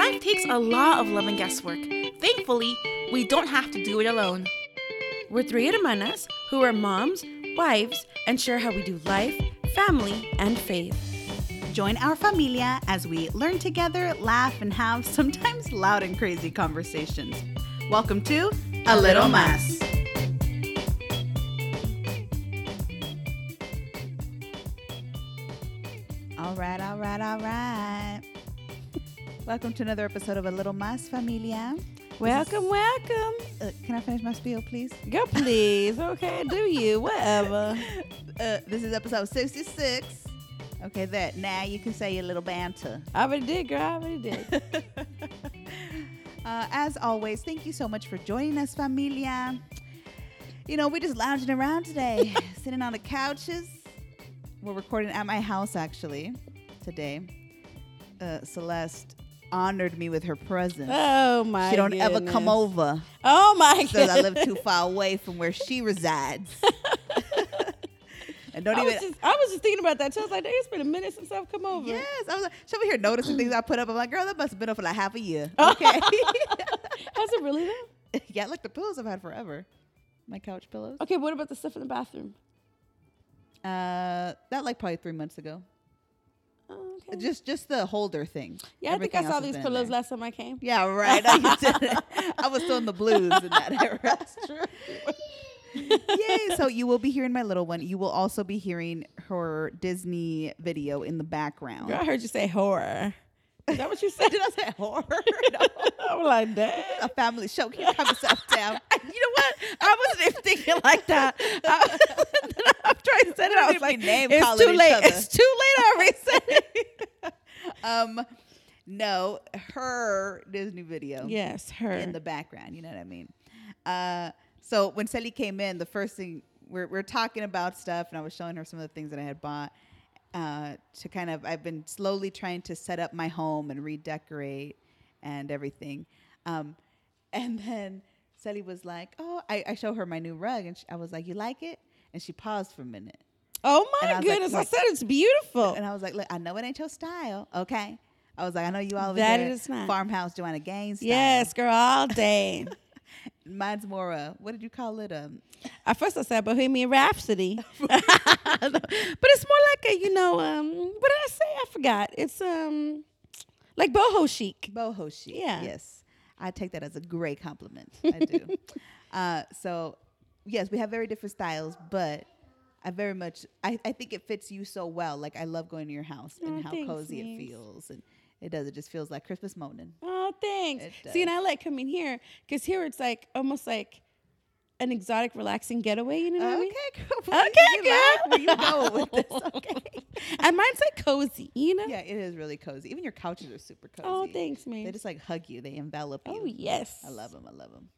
Life takes a lot of love and guesswork. Thankfully, we don't have to do it alone. We're three hermanas who are moms, wives, and share how we do life, family, and faith. Join our familia as we learn together, laugh, and have sometimes loud and crazy conversations. Welcome to A Little Mas. Welcome to another episode of A Little Mas Familia. Welcome, welcome. Uh, can I finish my spiel, please? Go, please. Okay, do you? Whatever. Uh, this is episode 66. Okay, that now you can say your little banter. I already did, girl. I already did. Uh, as always, thank you so much for joining us, familia. You know, we're just lounging around today, sitting on the couches. We're recording at my house actually today. Uh, Celeste honored me with her presence. Oh my! she don't ever come over Oh my because I live too far away from where she resides. and don't I even. was, just, I was just thinking about that too. I was like, "Dang, it's been a minute since I've come over. Yes, I was like, she over here noticing things I put up. I'm like, girl, that must have been up for like half a year. Okay. Has it really though? yeah, like the pillows I've had forever. My couch pillows. Okay, what about the stuff in the bathroom? Uh, that like probably three months ago. Oh, okay. Just just the holder thing. yeah, I think I saw these pillows there. last time I came. Yeah, right. No, didn't. I was still in the blues in that era. That's true. Yay! So you will be hearing my little one. You will also be hearing her Disney video in the background. Girl, I heard you say horror. Is that what you said? Did I say horror? I'm like, damn. a family show. Can't calm yourself down? You know what? I wasn't even thinking like that. I, I'm trying to say it. I was like, name it's too late. other. It's too late. I already said it. Um, no, her Disney video. Yes, her. in the background. You know what I mean? Uh, so when Sally came in, the first thing we're, we're talking about stuff, and I was showing her some of the things that I had bought uh, to kind of. I've been slowly trying to set up my home and redecorate and everything. Um, and then Sally was like, "Oh, I, I show her my new rug, and she, I was like, "You like it?" And she paused for a minute, oh and I my goodness! like- I said it's beautiful. and I was like, "Look, I know it ain't your style, okay." I was like, "I know you all over That there, is not. farmhouse Joanna Gaines style. yes, girl, all day. mine's more. Uh, what did you call it? Um, At first, I said Bohemian Rhapsody, but it's more like a, you know, um, what did I say? I forgot. It's um, like boho chic. boho chic. Yeah. Yes. I take that as a great compliment. I do. uh, so, yes, we have very different styles, but I very much, I, I think it fits you so well. Like, I love going to your house Oh, and how thanks, cozy it feels. And it does. It just feels like Christmas morning. Oh, thanks. See, and. I like coming here because here it's like almost like an exotic, relaxing getaway. You know what I mean? Okay, girl. Okay, laugh, Where you go with this? Okay. and mine's like cozy. You know? yeah, it is really cozy. Even your couches are super cozy. Oh, thanks, man. They just like hug you. They envelop oh, you. Oh, yes. I love them. I love them.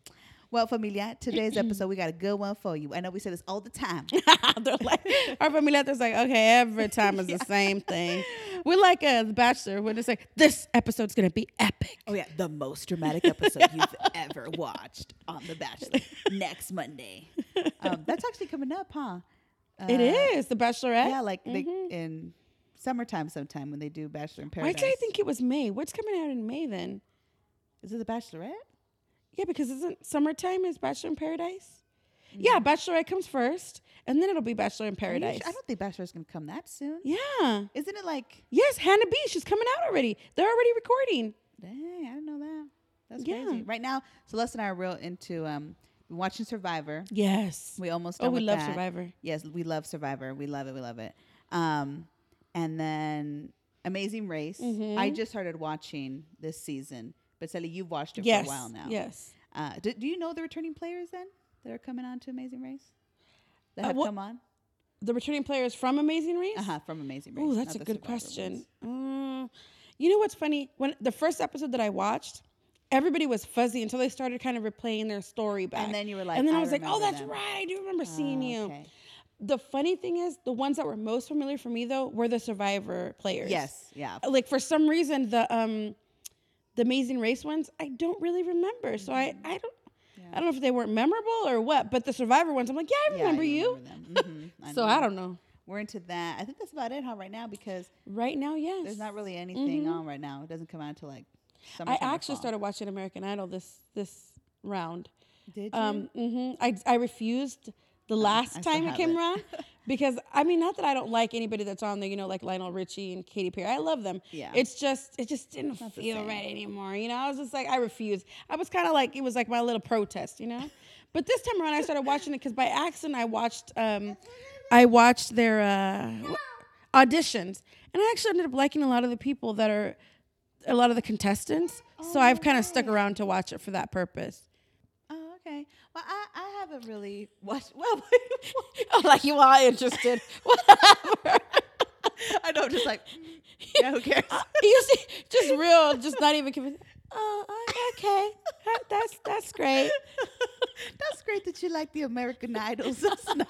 Well, familia, today's episode we got a good one for you. I know we say this all the time. They're like, our familia is like, okay, every time is the same thing. We're like uh, The Bachelor when it's like, this episode's going to be epic. Oh yeah, the most dramatic episode you've ever watched on The Bachelor next Monday. Um, that's actually coming up, huh? it Uh, is The Bachelorette. Yeah, like they, in summertime sometime when they do Bachelor in Why Paradise. did I think it was May? What's coming out in May then? Is it The Bachelorette? Yeah, because isn't summertime is Bachelor in Paradise? Yeah, Bachelorette comes first, and then it'll be Bachelor in Paradise. sure? I don't think Bachelor's gonna come that soon. yeah. Isn't it like? Yes, Hannah B. She's coming out already. They're already recording. Dang, I didn't know that. That's Yeah. crazy. Right now, Celeste and I are real into um, watching Survivor. Yes. We almost Oh, we love that. Survivor. Yes, we love Survivor. We love it. We love it. Um, and then Amazing Race. I Mhm. just started watching this season, but Sally, you've watched it Yes. for a while now. Yes. Uh, do, do you know the returning players then that are coming on to Amazing Race? That Uh, have what- come on? The returning players from Amazing Race. Uh huh. From Amazing Race. Oh, that's a good Survivor question. Mm, you know what's funny? When the first episode that I watched, everybody was fuzzy until they started kind of replaying their story back. And then you were like, and then I, I was like, oh, that's them." right. I do remember seeing Oh, you. okay. The funny thing is, the ones that were most familiar for me though were the Survivor players. Yes. Yeah. Like for some reason, the um, the Amazing Race ones, I don't really remember. So I, I don't. I don't know if they weren't memorable or what, but the Survivor ones, I'm like, yeah, I Yeah, remember you. remember. Mhm, so know. I don't know. We're into that. I think that's about it, huh? Right now, because Right now, yes. there's not really anything Mhm. on right now. It doesn't come out until like I actually started watching American Idol this this round. Did you? Um, hmm I I refused the last I time it came haven't. around because I mean, not that I don't like anybody that's on there, you know, like Lionel Richie and Katy Perry. I love them. Yeah. It's just it just didn't the feel same. right anymore. You know, I was just like I refuse. I was kind of like it was like my little protest, you know. But this time around, I started watching it because by accident I watched um, I watched their uh, auditions, and I actually ended up liking a lot of the people that are a lot of the contestants. So I've kind of stuck around to watch it for that purpose. oh, okay. Well, I, I haven't really watched. Well, Oh, like you are interested. Whatever. I know, just like, yeah, who cares? Uh, you see, just real, just not even convinced. Oh, okay, that's that's great. That's great that you like the American Idols. That's nice.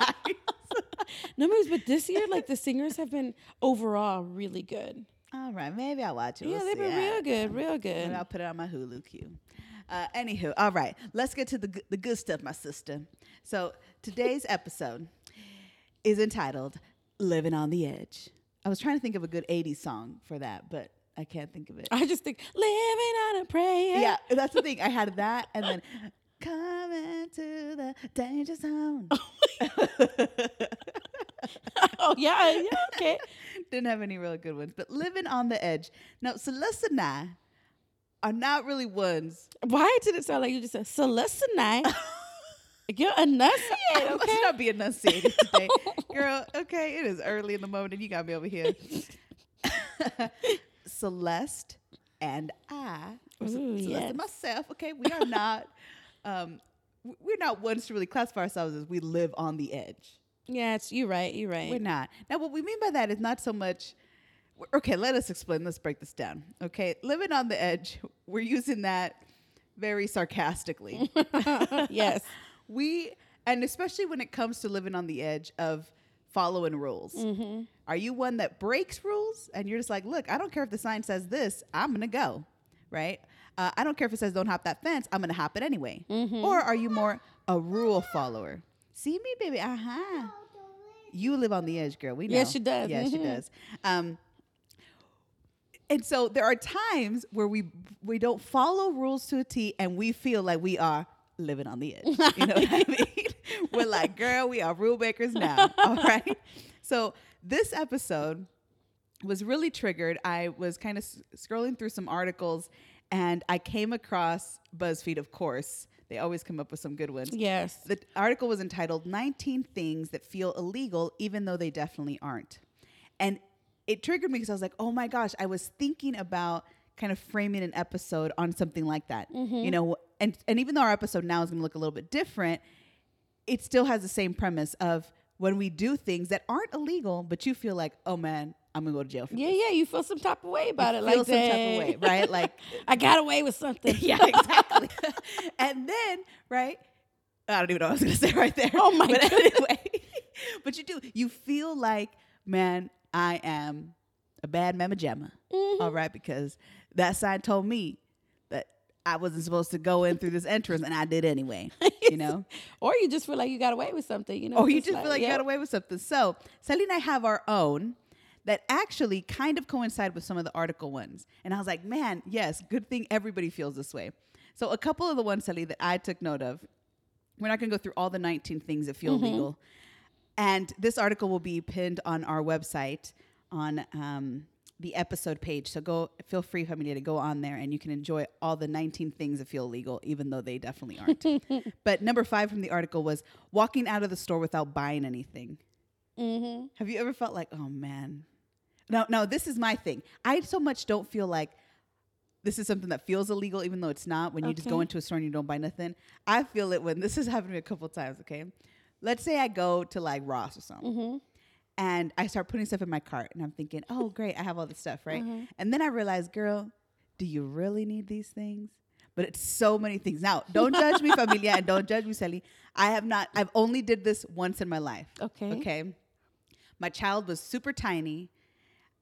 No moves, but this year, like the singers have been overall really good. All right, maybe I'll watch it. Yeah, We'll they've been real good, real Maybe good. I'll put it on my Hulu queue. Uh, anywho, all right, let's get to the g- the good stuff, my sister. So today's episode is entitled "Living on the Edge." I was trying to think of a good '80s song for that, but I can't think of it. I just think living on a prayer. Yeah, that's the thing. I had that, and then coming to the danger zone. oh yeah, yeah, okay. Didn't have any real good ones, but living on the edge. Now, Celeste and I are not really ones. Why did it sound like you just said Celestinite? You're enunciate, I must okay? not be enunciating today, girl. Okay, it is early in the morning. You got me over here. Celeste and I, Ooh, Celeste yes. and myself. Okay, we are not. Um, we're not ones to really classify ourselves as we live on the edge. Yeah, it's you right, You're right. We're not. Now, what we mean by that is not so much. Okay, let us explain. Let's break this down. Okay, living on the edge, we're using that very sarcastically. yes. we, and especially when it comes to living on the edge of following rules. Mm-hmm. Are you one that breaks rules and you're just like, look, I don't care if the sign says this, I'm gonna go, right? Uh, I don't care if it says don't hop that fence, I'm gonna hop it anyway. Mm-hmm. Or are you more a rule follower? See me, baby. Uh huh. You live on the edge, girl. We know. Yes, she does. Yes, she Mhm. does. Um, and so there are times where we we don't follow rules to a T, and we feel like we are living on the edge. You know what I mean? We're like, girl, we are rule breakers now. All right. So this episode was really triggered. I was kind of s- scrolling through some articles, and I came across BuzzFeed. Of course, they always come up with some good ones. Yes. The article was entitled 19 Things That Feel Illegal Even Though They Definitely Aren't. And it triggered me because I was like, oh my gosh, I was thinking about kind of framing an episode on something like that. You mm-hmm. know, and, and even though our episode now is going to look a little bit different, it still has the same premise of when we do things that aren't illegal, but you feel like, oh man, I'm going to go to jail for that. Yeah, this. yeah, you feel some type of way about it. Feel like some type of way, right? Like, I got away with something. yeah, exactly. and then, right? I don't even know what I was gonna say right there. Oh my but God. anyway, but you do. You feel like, man, I am a bad mama jamma. Mm-hmm. All right, because that sign told me that I wasn't supposed to go in through this entrance, and I did anyway. You know, Or you just feel like you got away with something, you know? or you just feel like you got away with something. So Sally and I have our own that actually kind of coincide with some of the article ones. And I was like, man, yes, good thing everybody feels this way. So a couple of the ones, Sally, that I took note of, we're not going to go through all the 19 things that feel legal. And this article will be pinned on our website on um, the episode page. So go, feel free, Familia, to go on there and you can enjoy all the 19 things that feel legal, even though they definitely aren't. but number five from the article was walking out of the store without buying anything. Mm-hmm. Have you ever felt like, oh man? No, no, this is my thing. I so much don't feel like this is something that feels illegal, even though it's not. When you just go into a store and you don't buy nothing, I feel it when this has happened to me a couple times. Okay, let's say I go to like Ross or something, Mm-hmm. and I start putting stuff in my cart, and I'm thinking, oh great, I have all this stuff, right? Mhm. And then I realize, girl, do you really need these things? But it's so many things. Now, don't judge me, familia, and don't judge me, Sally. I have not. I've only did this once in my life. Okay. Okay. My child was super tiny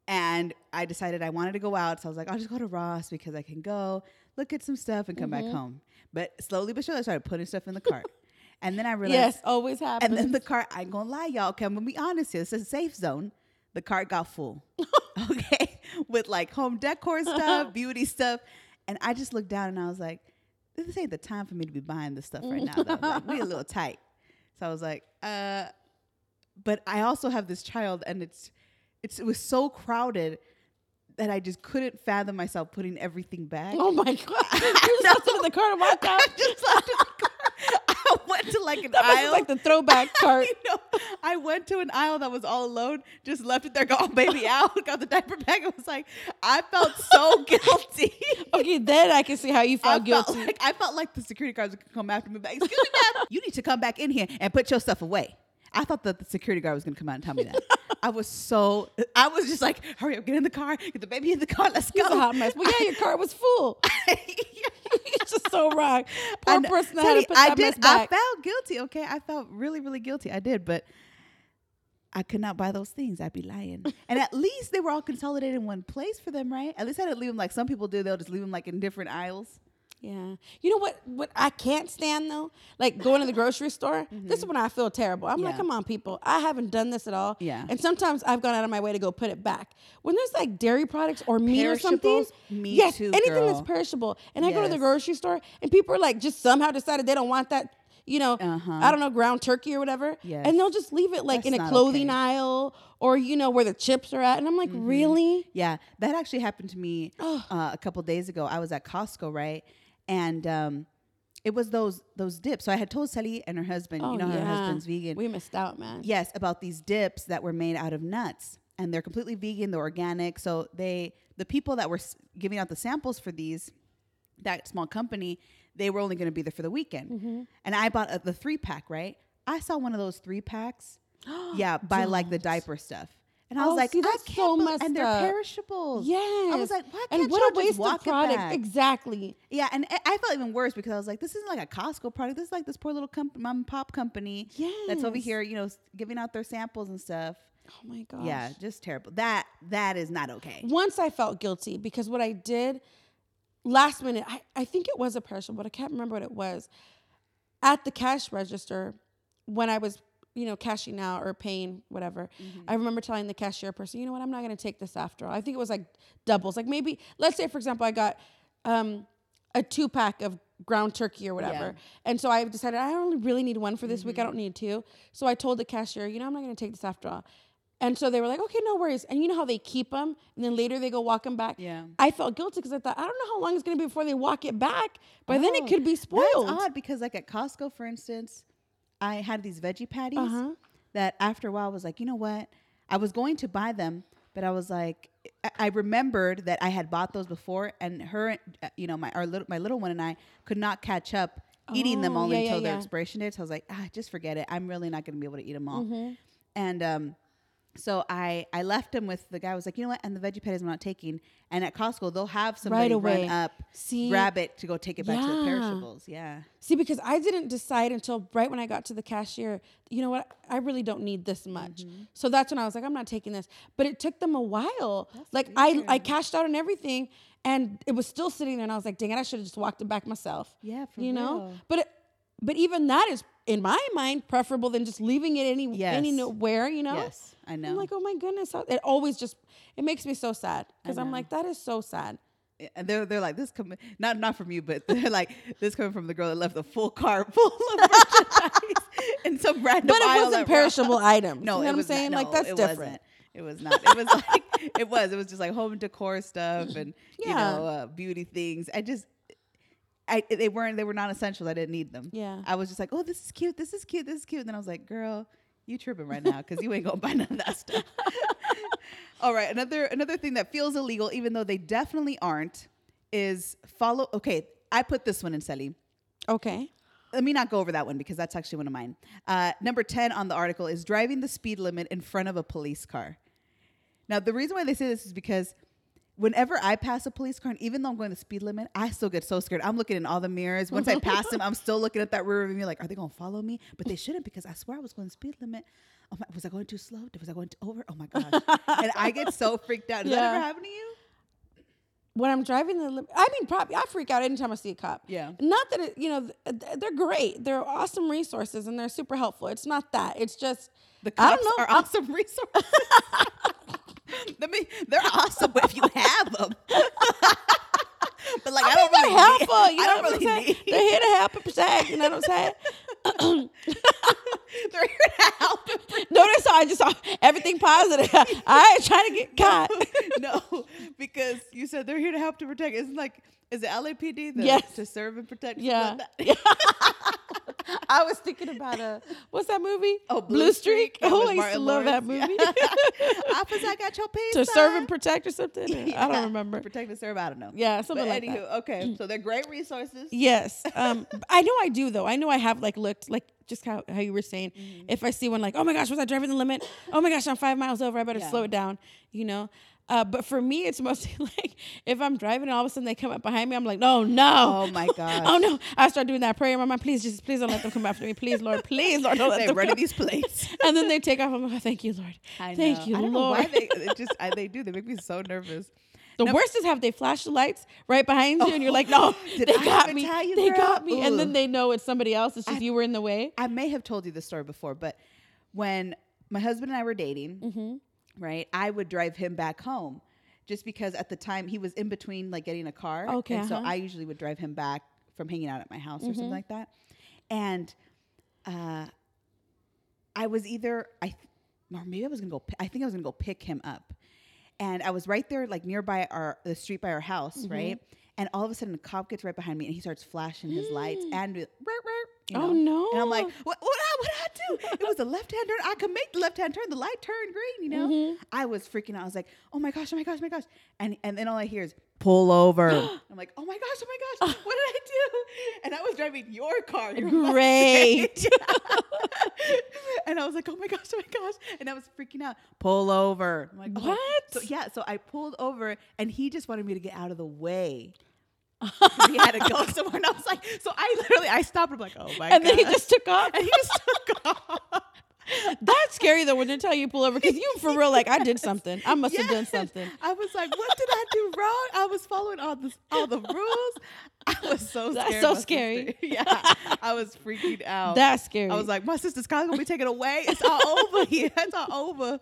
and I decided I wanted to go out. So I was like, I'll just go to Ross because I can go look at some stuff and come back home. But slowly but surely, I started putting stuff in the cart. and then I realized, Yes, always happens. and then the cart, I ain't gonna lie, y'all. Okay, I'm gonna be honest here. It's a safe zone. The cart got full. okay. With like home decor stuff, beauty stuff. And I just looked down and I was like, this ain't the time for me to be buying this stuff right now. Like, we a little tight. So I was like, uh, but I also have this child and it's, it's, it was so crowded that I just couldn't fathom myself putting everything back. Oh my god! You just left it in the cart and walked out. I just left it in the car. I went to like an That aisle. like the throwback cart. I know. I went to an aisle that was all alone, just left it there, got oh, baby out, got the diaper bag. It was like, I felt so guilty. Okay, then I can see how you I felt guilty. Felt like, I felt like the security guards would come after me. Back. Excuse me, ma'am. You need to come back in here and put your stuff away. I thought that the security guard was going to come out and tell me that. I was so, I was just like, hurry up, get in the car, get the baby in the car, let's It was a go. hot mess. Well, yeah, your car was full. It's just so wrong. I Poor know. person that had to put I that did. mess I felt guilty. Okay, I felt really, really guilty. I did, but I could not buy those things. I'd be lying. and at least they were all consolidated in one place for them, right? At least I didn't leave them like some people do. They'll just leave them like in different aisles. Yeah. You know what? What I can't stand though, like going to the grocery store. This is when I feel terrible. I'm like, Mm-hmm. Come on, people. I haven't done this at all. Yeah. And sometimes I've gone out of my way to go put it back. When there's like dairy products or meat or something. Me yes, too, anything that's perishable. And I go to the grocery store and people are like just somehow decided they don't want that. You know, Uh-huh. I don't know, ground turkey or whatever. Yes. And they'll just leave it like That's in a clothing okay. aisle or, you know, where the chips are at. And I'm like, Mm-hmm. really? Yeah, that actually happened to me uh, a couple days ago. I was at Costco, right? And um, it was those those dips. So I had told Sally and her husband, you know, her husband's vegan. We missed out, man. Yes, about these dips that were made out of nuts, and they're completely vegan. They're organic. So they, the people that were giving out the samples for these, that small company, they were only going to be there for the weekend. Mm-hmm. And I bought a, the three pack. Right, I saw one of those three packs. yeah, by like the diaper stuff. And I was Oh, like, see, I that's can't so messed and they're up. perishables. Yes. I was like, why can't and what y'all a waste of product. Exactly. Yeah, and I- I felt even worse because I was like, this isn't like a Costco product. This is like this poor little comp- mom and pop company yes. that's over here, you know, giving out their samples and stuff. Oh my gosh. Yeah, just terrible. That that is not okay. Once I felt guilty because what I did last minute, I, I think it was a perishable, but I can't remember what it was. At the cash register, when I was, you know, cashing out or paying whatever, Mm-hmm. I remember telling the cashier person, you know what, I'm not gonna take this after all. I think it was like doubles. Like maybe, let's say for example, I got um a two pack of ground turkey or whatever. Yeah. Mm-hmm. And so I decided I only really need one for this week. I don't need two. So I told the cashier, you know, I'm not going to take this after all. And so they were like, okay, no worries. And you know how they keep them and then later they go walk them back? Yeah. I felt guilty because I thought, I don't know how long it's going to be before they walk it back. By then it Oh, could be spoiled. That's odd because like at Costco, for instance, I had these veggie patties Uh-huh. that after a while I was like, you know what? I was going to buy them, but I was like, I- remembered that I had bought those before, and her, uh, you know, my our little my little one and I could not catch up eating them Oh, all yeah, until yeah, their yeah. expiration dates. I was like, ah, just forget it. I'm really not going to be able to eat them all. Mm-hmm. And um, so I I left him with the guy. Was like, you know what? And the veggie patties I'm not taking. And at Costco, they'll have somebody away. run up, See? grab it to go take it back to the perishables. Yeah. See, because I didn't decide until right when I got to the cashier, you know what? I really don't need this much. Mm-hmm. So that's when I was like, I'm not taking this. But it took them a while. like I, I cashed out on everything and it was still sitting there and I was like, dang it, I should have just walked it back myself. Yeah, for you know? But it, but even that is in my mind preferable than just leaving it any Yes. anywhere, you know? Yes, I know. I'm like, oh my goodness. It always just it makes me so sad. Because I'm like, that is so sad. and they're they're like this coming not not from you, but they're like this coming from the girl that left a full car full of merchandise in some random. But it wasn't perishable items. No, you know what I'm was not- saying? like no, that's different. Wasn't. It was not. It was like it was. It was just like home decor stuff and you know uh, beauty things. I just. I, they weren't they were non essentials. I didn't need them. Yeah. I was just like, oh, this is cute. This is cute. This is cute. And then I was like, girl, you tripping right now because you ain't gonna buy none of that stuff. All right, another another thing that feels illegal, even though they definitely aren't, is follow. Okay, I put this one in Sally. Okay. Let me not go over that one because that's actually one of mine. Uh, number 10 on the article is driving the speed limit in front of a police car. Now, the reason why they say this is because whenever I pass a police car, and even though I'm going the speed limit, I still get so scared. I'm looking in all the mirrors. Once I pass them, I'm still looking at that rear view mirror like, are they going to follow me? But they shouldn't because I swear I was going the speed limit. Oh my, was I going too slow? Was I going too over? Oh my gosh. and I get so freaked out. Does that Yeah. ever happen to you? when I'm driving the, I mean, probably I freak out anytime I see a cop. Yeah. Not that it, you know, th- th- they're great. They're awesome resources and they're super helpful. It's not that. It's just The I cops don't know. are awesome resources. I mean, they're awesome if you have them. but like I, I don't really help her. You I don't really need. They're here to help and protect. You know what I'm saying? they're here to help. And protect. No, that's all. I just saw everything positive. I ain't trying to get caught. no, because you said they're here to help to protect. Isn't like is it LAPD the, yes. to serve and protect? Yeah. I was thinking about uh, what's that movie? Oh, Blue Streak. Yeah, oh, I used to Martin love that Lawrence. movie. Officer, I got your piece. to serve and protect or something. I don't remember. Protect and serve. I don't know. Yeah, something but like anywho, that. okay. So they're great resources. Yes. Um, I know I do though. I know I have like looked like just how, how you were saying. Mm-hmm. If I see one like, oh my gosh, was I driving the limit? Oh my gosh, I'm five miles over. I better Yeah. slow it down. You know. Uh, but for me, it's mostly like if I'm driving and all of a sudden they come up behind me, I'm like, no, no. Oh my God. Oh no! I start doing that prayer in my mind. Please, just please don't let them come after me. Please, Lord, please, Lord, don't let They're them running come. these plates. And then they take off. I'm like, oh, thank you, Lord. I Thank know. you, I don't Lord. know why they it just I, they do. They make me so nervous. The No. worst is have they flash the lights right behind you, and you're like, no, Did they I got me. tell you, they girl? got me, and then they know it's somebody else. It's just you were in the way. I may have told you this story before, but when my husband and I were dating, Mm-hmm. Right, I would drive him back home just because at the time he was in between like getting a car. Okay, And so uh-huh. I usually would drive him back from hanging out at my house or Mm-hmm. something like that. And uh, I was either, I, th- or maybe I was gonna go, pi- I think I was gonna go pick him up. And I was right there, like nearby our, the street by our house, Mm-hmm. right? And all of a sudden, a cop gets right behind me, and he starts flashing his lights and you Oh, no! And I'm like, what? What? I, what I do? It was a left hand turn. I could make the left hand turn. The light turned green. You know. Mm-hmm. I was freaking out. I was like, oh my gosh, oh my gosh, oh my gosh. And and then all I hear is pull over. I'm like, oh my gosh, oh my gosh, what did I do? And I was driving your car. Great. And I was like, oh my gosh, oh my gosh. And I was freaking out. Pull over. I'm like, oh. What? So yeah, so I pulled over, and he just wanted me to get out of the way. he had to go somewhere, and I was like, so I literally, I stopped. I'm like, oh my god and then he just took off. and he just took off. That's scary though when they tell you pull over because you for real like I did something. I must have done something. I was like, what did I do wrong? I was following all the all the rules. I was so That's scared. so my scary. sister. Yeah, I was freaking out. That's scary. I was like, my sister's car gonna be taken away. It's all over here. It's all over.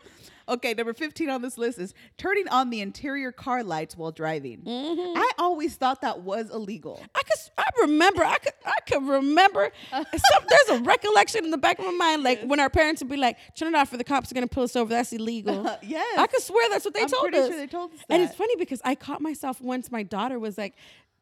Okay, number 15 on this list is turning on the interior car lights while driving. Mm-hmm. I always thought that was illegal. I could I remember I could I could remember some, there's a recollection in the back of my mind like when our parents would be like turn it off or the cops are gonna pull us over that's illegal. yes. I could swear that's what they I'm told pretty us. sure they told us And it's that. funny because I caught myself once my daughter was like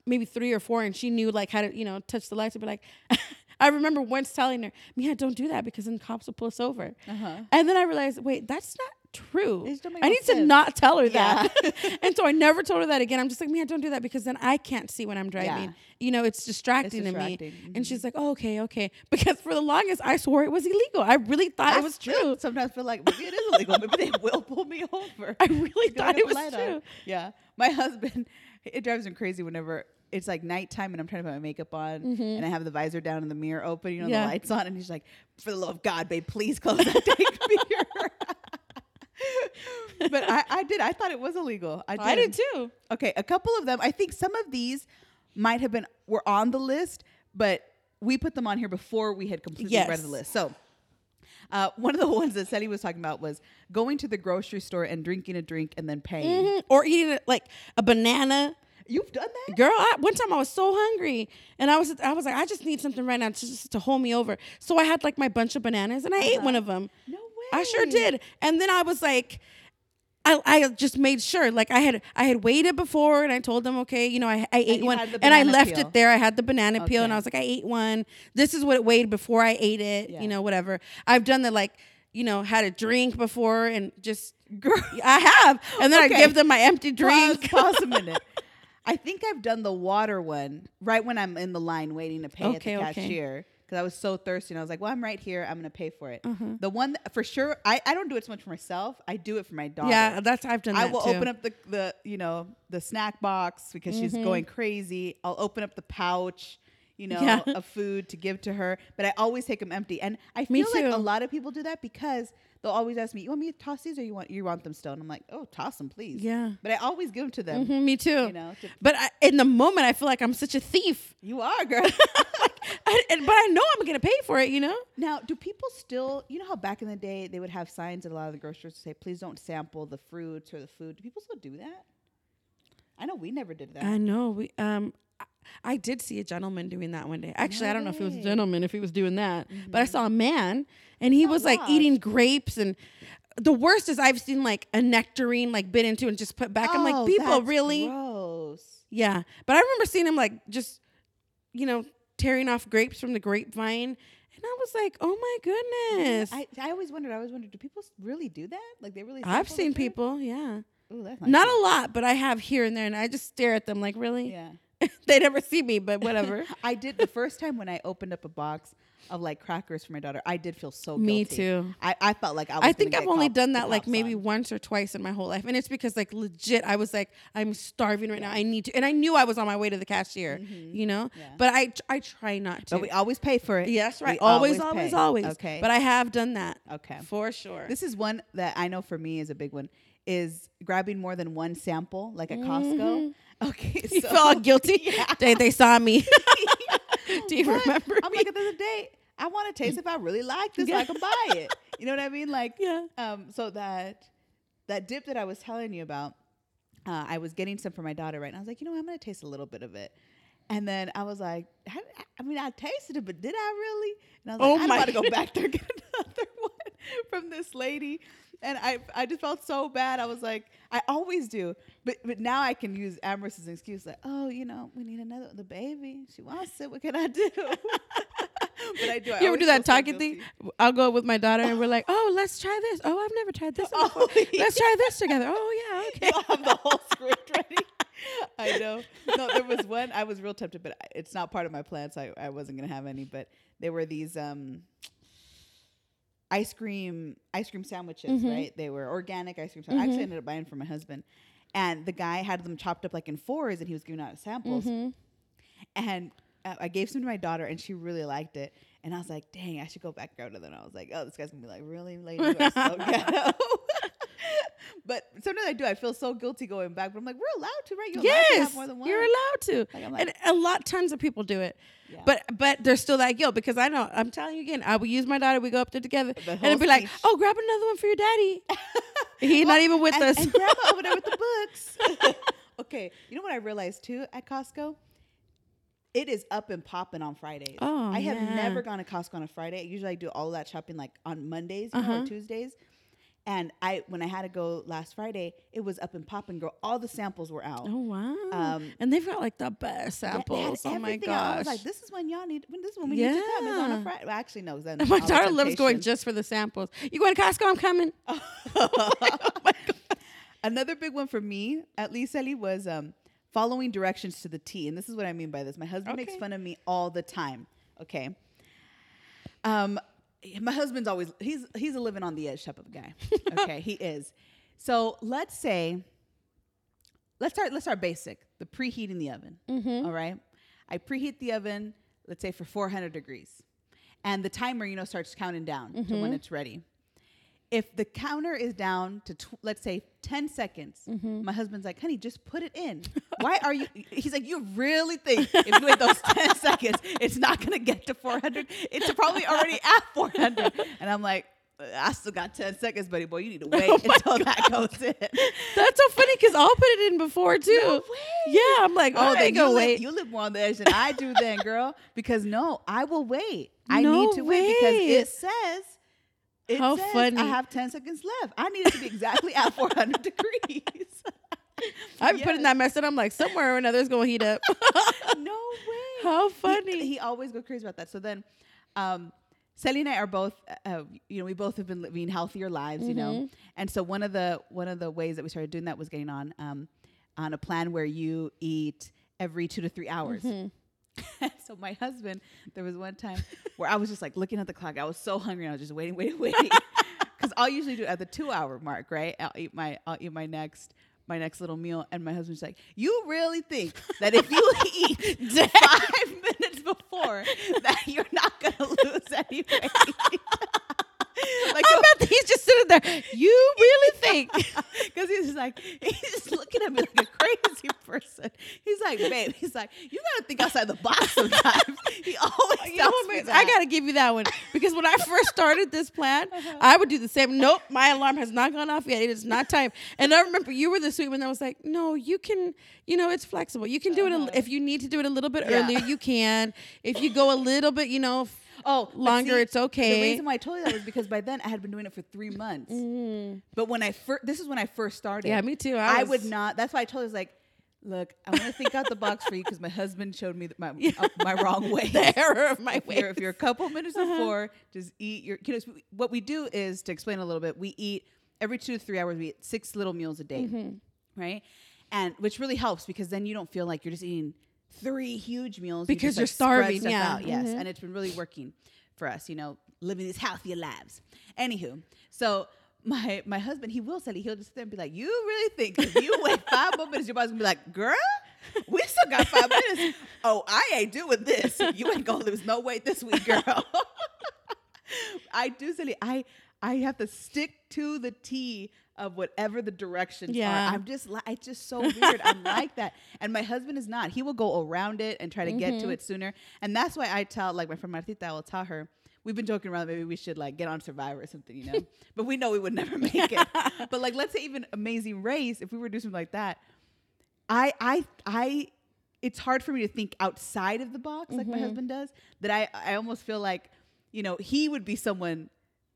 maybe three or four and she knew like how to you know touch the lights and be like. I remember once telling her, "Mia, don't do that because then cops will pull us over." Uh-huh. And then I realized, wait, that's not true. It just don't make I need to not tell her Yeah. that. and so I never told her that again. I'm just like, Mia, don't do that because then I can't see when I'm driving. Yeah. You know, it's distracting, to distracting. me. And she's like, oh, okay, okay. Because for the longest, I swore it was illegal. I really thought I it was true. Sometimes feel like maybe it is illegal. Maybe they will pull me over. I really thought it was on. true. Yeah, my husband, it drives him crazy whenever it's like nighttime and I'm trying to put my makeup on and I have the visor down and the mirror open, you know, Mm-hmm. Yeah. the lights on, and he's like, "For the love of God, babe, please close that mirror." but I, I did. I thought it was illegal. I did. I did too. Okay, a couple of them. I think some of these might have been were on the list, but we put them on here before we had completely read the list. So. Uh, one of the ones that Sally was talking about was going to the grocery store and drinking a drink and then paying. Mhm. Or eating it like a banana. You've done that? Girl, I, one time I was so hungry and I was I was like, I just need something right now to, just to hold me over. So I had like my bunch of bananas and I ate one uh-huh. of them. No way. I sure did. And then I was like, I, I just made sure like I had I had waited before and I told them okay you know I, I ate one and I left peel. it there I had the banana peel and I was like I ate one this is what it weighed before I ate it Yeah. you know whatever I've done the like you know had a drink before and just Girl. I have and then Okay. I give them my empty drink Pause, pause a minute. I think I've done the water one right when I'm in the line waiting to pay Okay, at the okay. cashier because I was so thirsty and I was like, "Well, I'm right here. I'm gonna pay for it." Mm-hmm. The one that, for sure, I, I don't do it so much for myself. I do it for my daughter. yeah that's I've done I that will too. open up the, the you know the snack box because she's Mm-hmm. going crazy. I'll open up the pouch, you know, Yeah. of food to give to her, but I always take them empty. And I feel like a lot of people do that because they'll always ask me, "You want me to toss these, or you want you want them still?" And I'm like, "Oh, toss them, please." Yeah. But I always give them to them. Mhm, me too You know, to- but I, in the moment I feel like I'm such a thief You are, girl. I, and, but I know I'm gonna pay for it you know now, do people still? You know how back in the day they would have signs at a lot of the grocery stores to say, "Please don't sample the fruits or the food." Do people still do that? I know we never did that. I know we um I did see a gentleman doing that one day. Actually, No I don't know if it was a gentleman if he was doing that, but I mm-hmm. saw a man and he Got was like eating grapes and. The worst is I've seen like a nectarine like bit into and just put back. I'm Oh, like, people that's really? gross. Yeah, but I remember seeing him like just, you know, tearing off grapes from the grapevine, and I was like, oh my goodness. I, I always wondered. I always wondered. Do people really do that? Like they really? I've seen people, yeah, Ooh, that's not, not a lot, but I have here and there, and I just stare at them like, really? Yeah. they never see me, but whatever. I did the first time when I opened up a box of like crackers for my daughter. I did feel so guilty. Me too. I, I felt like I was. I think I've only done that like maybe on. once or twice in my whole life, and it's because like legit, I was like, I'm starving right now. I need to, and I knew I was on my way to the cashier, you know. Mm-hmm. Yeah. But I I try not to. But we always pay for it. yes, We right. Always, always, always. Okay. But I have done that. okay. For sure. This is one that I know for me is a big one. Is grabbing more than one sample, like at Costco. Okay, you so felt guilty. Yeah. They they saw me. Do you But remember? I'm me? like, at the end of the day, I want to taste if I really like this, so I can buy it. You know what I mean? Like, yeah. um, so that that dip that I was telling you about, uh, I was getting some for my daughter, right? And I was like, you know, what? I'm gonna taste a little bit of it. And then I was like, how, I mean, I tasted it, but did I really? And I was Oh like, I'm don't to go back there and get another one from this lady. And I, I just felt so bad. I was like, I always do, but but now I can use Amherst as an excuse, like, oh, you know, we need another the baby. She wants it. What can I do? but I do. I You ever do that so talking thing? I'll go with my daughter and we're like, oh, let's try this. Oh, I've never tried this Oh, before. Let's try this together. Oh, yeah, okay. I'll have the whole script ready. I know. No, there was one. I was real tempted, but it's not part of my plan, so I, I wasn't gonna have any. But there were these um, ice cream ice cream sandwiches, Mhm. right? They were organic ice cream. Sandwiches. I actually Mhm. ended up buying for my husband, and the guy had them chopped up like in fours, and he was giving out samples. Mhm. And uh, I gave some to my daughter, and she really liked it. And I was like, "Dang, I should go back out to them." I was like, "Oh, this guy's gonna be like, really, you are so ghetto." But sometimes I do. I feel so guilty going back, but I'm like, "We're allowed to, right? You're allowed to Yes, have more than one." you're allowed to. Like, like- and a lot, tons of people do it. Yeah. But but there's still that guilt because I know I'm telling you again. I would use my daughter. We go up there together, The and it'd be like, "Oh, grab another one for your daddy." He's not even with and, us. and grandma over there with the books. okay, you know what I realized too at Costco? It is up and popping on Fridays. Oh, I have never gone to Costco on a Friday. Usually I do all that shopping like on Mondays Uh-huh. or Tuesdays. And I when I had to go last Friday, it was up and popping, girl. All the samples were out. oh wow! Um, and they've got like the best Yeah, samples. oh my everything out. I gosh! was like, this is when y'all need. When this is when we need to come. It's on a Friday. Well, actually, no. then And my daughter loves going just for the samples. You going to Costco? I'm coming. Oh my god! Another big one for me, at least Ellie, was um, following directions to the T. And this is what I mean by this. My husband makes fun of me all the time. Okay. Um, my husband's always he's he's a living on the edge type of guy. Okay, he is. So let's say let's start let's start basic. The preheating the oven. Mm-hmm. All right. I preheat the oven, let's say for 400 degrees. And the timer, you know, starts counting down to when Mhm. it's ready. If the counter is down to, tw- let's say, 10 seconds, Mhm. my husband's like, honey, just put it in. Why are you? He's like, you really think if you wait those 10 seconds, it's not going to get to 400? It's probably already at 400. And I'm like, I still got 10 seconds, buddy boy. You need to wait Oh until that goes in. That's so funny because I'll put it in before too. No way. Yeah, I'm like, oh, I you live, wait. you live more on the edge than I do, then, girl. Because no, I will wait. I No need to wait because it says. It How says funny. I have ten seconds left. I need it to be exactly at 400 degrees. I'm putting Yes. that mess in. I'm like, somewhere or another is gonna heat up. no way. How funny. He, always goes crazy about that. So then, um, Sally and I are both, uh, you know, we both have been living healthier lives, you know, Mhm. and so one of the one of the ways that we started doing that was getting on um, on a plan where you eat every two to three hours. Mhm. so my husband, there was one time where I was just like looking at the clock. I was so hungry. I was just waiting, waiting, waiting. Because I'll usually do it at the two hour mark, right? I'll eat my I'll eat my next my next little meal, and my husband's like, "You really think that if you eat five minutes before that you're not gonna lose any weight?" like I bet he's just sitting there. You really think? because he's just like he's just looking at me like a crazy person. He's like, babe, he's like, you gotta think outside the box sometimes. he always You know tells what, me man? that. I gotta give you that one because when I first started this plan, Uh-huh. I would do the same. Nope, my alarm has not gone off yet. It is not time. And I remember you were the sweet one that was like, "No, you can. You know, it's flexible. You can do it a, if you need to do it a little bit Uh-huh. Yeah. earlier. You can. If you go a little bit, you know, Oh, longer, it's okay. The reason why I told you that was because by then I had been doing it for three months. But when I first, this is when I first started. Yeah, me too. I, I would not. That's why I told you, I was like, look, I want to think out the box for you because my husband showed me my uh, my wrong way. the error of my way. if you're a couple minutes before, just eat your. You know, what we do is to explain a little bit. We eat every two to three hours. We eat six little meals a day, Mm-hmm. right? And which really helps because then you don't feel like you're just eating three huge meals You Because just, you're like, starving, yeah. out. Yes, Mhm. and it's been really working for us. You know, living these healthy lives. Anywho, so. My my husband, he will say it. He'll just sit there and be like, "You really think if you wait five more minutes, your body's gonna be like, girl, we still got five minutes. Oh, I ain't doing this. You ain't gonna lose no weight this week, girl. I do silly. I I have to stick to the T of whatever the directions Yeah. are. I'm just like it's just so weird. I'm like that. And my husband is not. He will go around it and try to get Mm-hmm. to it sooner. And that's why I tell like my friend Martita, I will tell her. We've been joking around. Maybe we should like get on Survivor or something, you know. but we know we would never make it. but like, let's say even Amazing Race, if we were to do something like that, I I I it's hard for me to think outside of the box like Mm-hmm. my husband does. That I I almost feel like you know he would be someone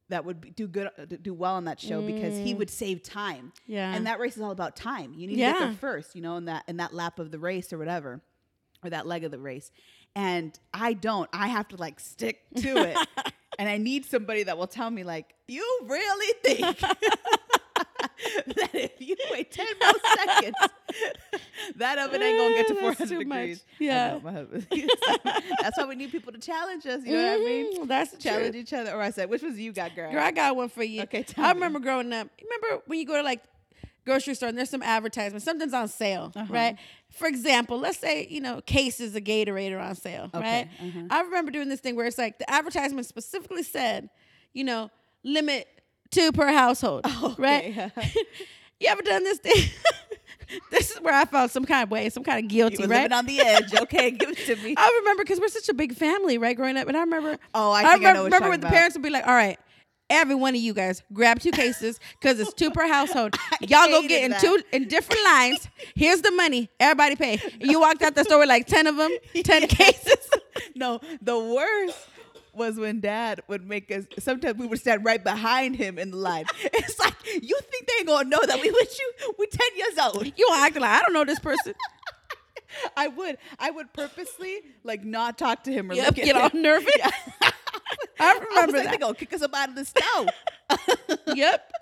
that would be, do good do well on that show because he would save time. Mm. Yeah. and that race is all about time. You need to get there first, you know, in that in that lap of the race or whatever, or that leg of the race. And I don't. I have to like stick to it. and I need somebody that will tell me like, you really think that if you wait 10 more seconds, that oven ain't gonna get to 400 too much. degrees. I Yeah. know. That's why we need people to challenge us. You know what I mean? Mhm, That's the Challenge truth. each other. Or I said, which was you got, girl? Girl, I got one for you. Okay, tell I me. remember growing up. Remember when you go to like grocery store and there's some advertisement, something's on sale, Uh-huh. right? For example, let's say you know cases of Gatorade are on sale, right? uh-huh. I remember doing this thing where it's like the advertisement specifically said, you know, limit two per household, right? Okay. you ever done this thing? this is where I felt some kind of way, some kind of you guilty, were right? living on the edge. Okay, give it to me. I remember because we're such a big family, right? Growing up, and I remember. Oh, I I remember, you're remember when the about. parents would be like, "All right, every one of you guys grab two cases because it's two per household. Y'all go get in that. two in different lines. Here's the money. Everybody pay." You walked out the store with like ten of them, ten cases. no, the worst was when dad would make us sometimes we would stand right behind him in the line. It's like you think they ain't gonna know that we with you? We 10 years old. You acting like I don't know this person. I would I would purposely like not talk to him or Yep, look at get all him. nervous. Yeah. I I remember like, they that. gonna kick us up out of the snow. Yep.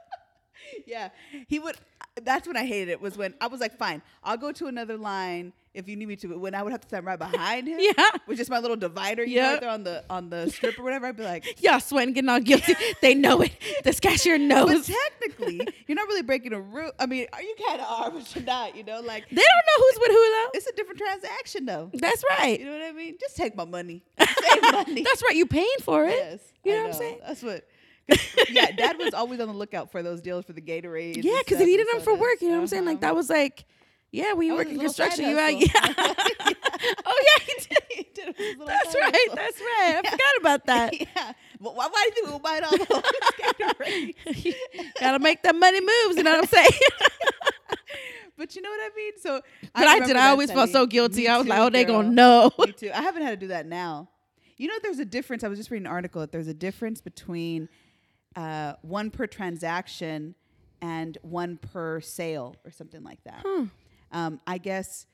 yeah. He would that's when I hated it was when I was like, fine, I'll go to another line if you need me to. When I would have to stand right behind him, Yeah. with just my little divider, you know, right there on the on the strip or whatever, I'd be like, Y'all sweating, getting all guilty. They know it. This cashier knows." But technically, you're not really breaking a rule. I mean, are you kind of are, but you're not. You know, like They don't know who's with who though. it's a different transaction, though. That's right. You know what I mean? Just take my money. Save money. That's right. You paying for it. yes. You I know what I'm saying? That's what. yeah, Dad was always on the lookout for those deals for the Gatorade. Yeah, because he needed them for work. You know what I'm saying? Like uh-huh. that was like, yeah, That was work in construction, you out. Yeah. oh yeah, he did. That's right. That's right. I forgot about that. yeah. But why, why do you think we'll buy it all? Gotta make them money moves. You know what I'm saying? But you know what I mean? So, but I, remember did. I that, always felt so guilty. Me I was like, too, oh, they gonna know. Me too. I haven't had to do that now. You know, there's a difference. I was just reading an article that there's a difference between uh, one per transaction and one per sale or something like that. Um, I guess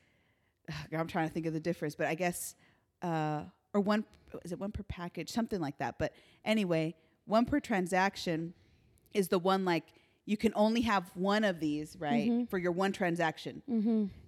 I'm trying to think of the difference, but I guess uh, or one is it one per package, something like that. But anyway, one per transaction is the one like you can only have one of these right for your one transaction.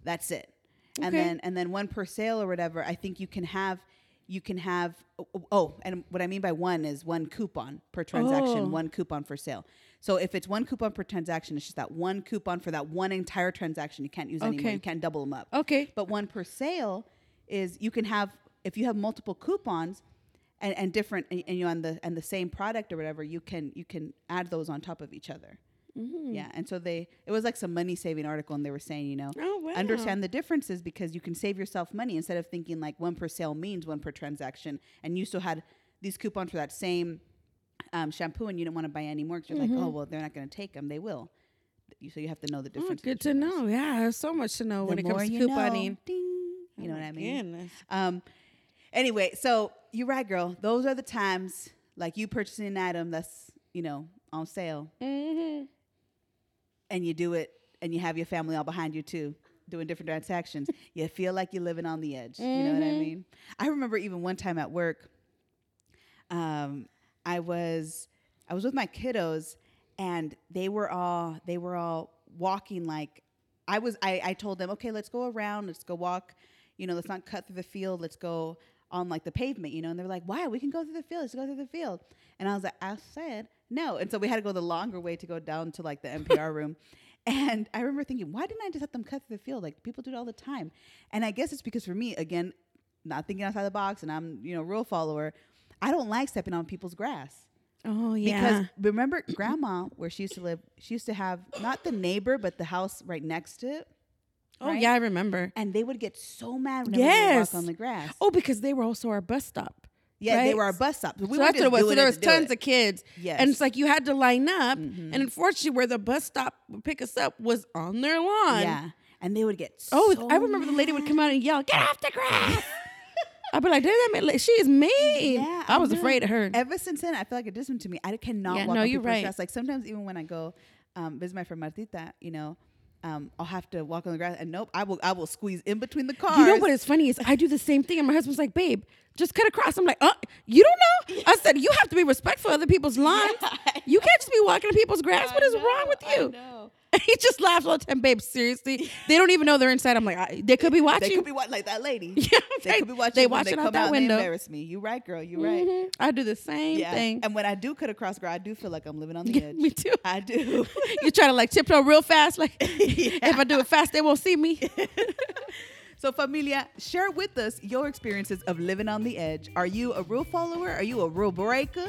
That's it. And then and then one per sale or whatever. I think you can have you can have oh, oh and what I mean by one is one coupon per transaction, Oh. one coupon for sale. So if it's one coupon per transaction, it's just that one coupon for that one entire transaction. You can't use anymore. Okay. You can't double them up. Okay. But one per sale is you can have if you have multiple coupons and, and different and, and you on the and the same product or whatever, you can you can add those on top of each other. Mm-hmm. Yeah, and so they it was like some money saving article, and they were saying, you know, Oh, wow. understand the differences because you can save yourself money instead of thinking like one per sale means one per transaction, and you still had these coupons for that same um, shampoo, and you don't want to buy any more because you're like, oh well, they're not going to take them, they will. You- So you have to know the Oh, difference. good to know. Yeah, there's so much to know when it comes to know, couponing. ding, you know Oh what I mean? Um, anyway, so you're right, girl. Those are the times like you purchasing an item that's you know on sale, Mm-hmm. and you do it, and you have your family all behind you too, doing different transactions. you feel like you're living on the edge. You know what I Mhm. mean? I remember even one time at work, um, I was I was with my kiddos, and they were all they were all walking like I was. I, I told them, okay, let's go around, let's go walk. You know, let's not cut through the field. Let's go on like the pavement. You know, and they're like, why? We can go through the field. Let's go through the field. And I was like, I said no, and so we had to go the longer way to go down to like the MPR room. And I remember thinking, why didn't I just let them cut through the field? Like people do it all the time. And I guess it's because for me, again, not thinking outside the box, and I'm you know real follower. I don't like stepping on people's grass. Oh yeah. Because remember, grandma, where she used to live, she used to have not the neighbor, but the house right next to it. oh right? yeah, I remember. And they would get so mad when we Yes. walk on the grass. Oh, because they were also our bus stop. yeah, they were our bus stop. We so that's what it was. So there was to tons of kids. Yes. And it's like you had to line up. Mm-hmm. And unfortunately, where the bus stop would pick us up was on their lawn. yeah, and they would get. Oh, so I remember the lady would come out and yell, "Get off the grass!" I'd be like, "Damn, that man, she is mean." Yeah, I was know. afraid of her. Ever since then, I feel like it does to me. I cannot Yeah, walk no, on you're right. grass. Like sometimes, even when I go um, visit my friend Martita, you know, um, I'll have to walk on the grass, and nope, I will. I will squeeze in between the cars. You know what is funny is I do the same thing, and my husband's like, "Babe, just cut across." I'm like, "Uh, you don't know?" I said, "You have to be respectful of other people's lawns. you can't just be walking on people's grass. what is wrong with you?" He just laughs all the time, babe. Seriously, they don't even know they're inside. I'm like, I, they could be watching. They could be watching like that lady. Yeah, they right. could be watching. They watching they out that out window. They embarrass me. You right, girl. You right. Mhm. I do the same Yeah. thing. And when I do cut across, girl, I do feel like I'm living on the Yeah, edge. me too. I do. you try to like tiptoe real fast, like if I do it fast, they won't see me. So, familia, share with us your experiences of living on the edge. Are you a rule follower? Are you a rule breaker?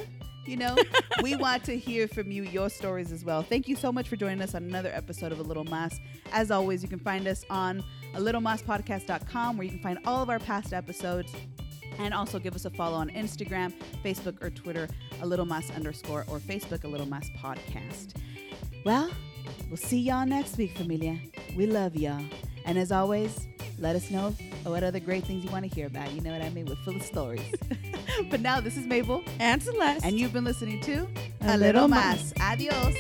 You know, we want to hear from you, your stories as well. Thank you so much for joining us on another episode of A Little Mas. As always, you can find us on a little podcast.com where you can find all of our past episodes and also give us a follow on Instagram, Facebook, or Twitter, a little mas underscore, or Facebook, a little mas podcast. Well, we'll see y'all next week, familia. We love y'all. And as always, let us know what other great things you want to hear about. You know what I mean? We're full of stories. but now, this is Mabel, And Celeste. and you've been listening to A Little Mas. Adios.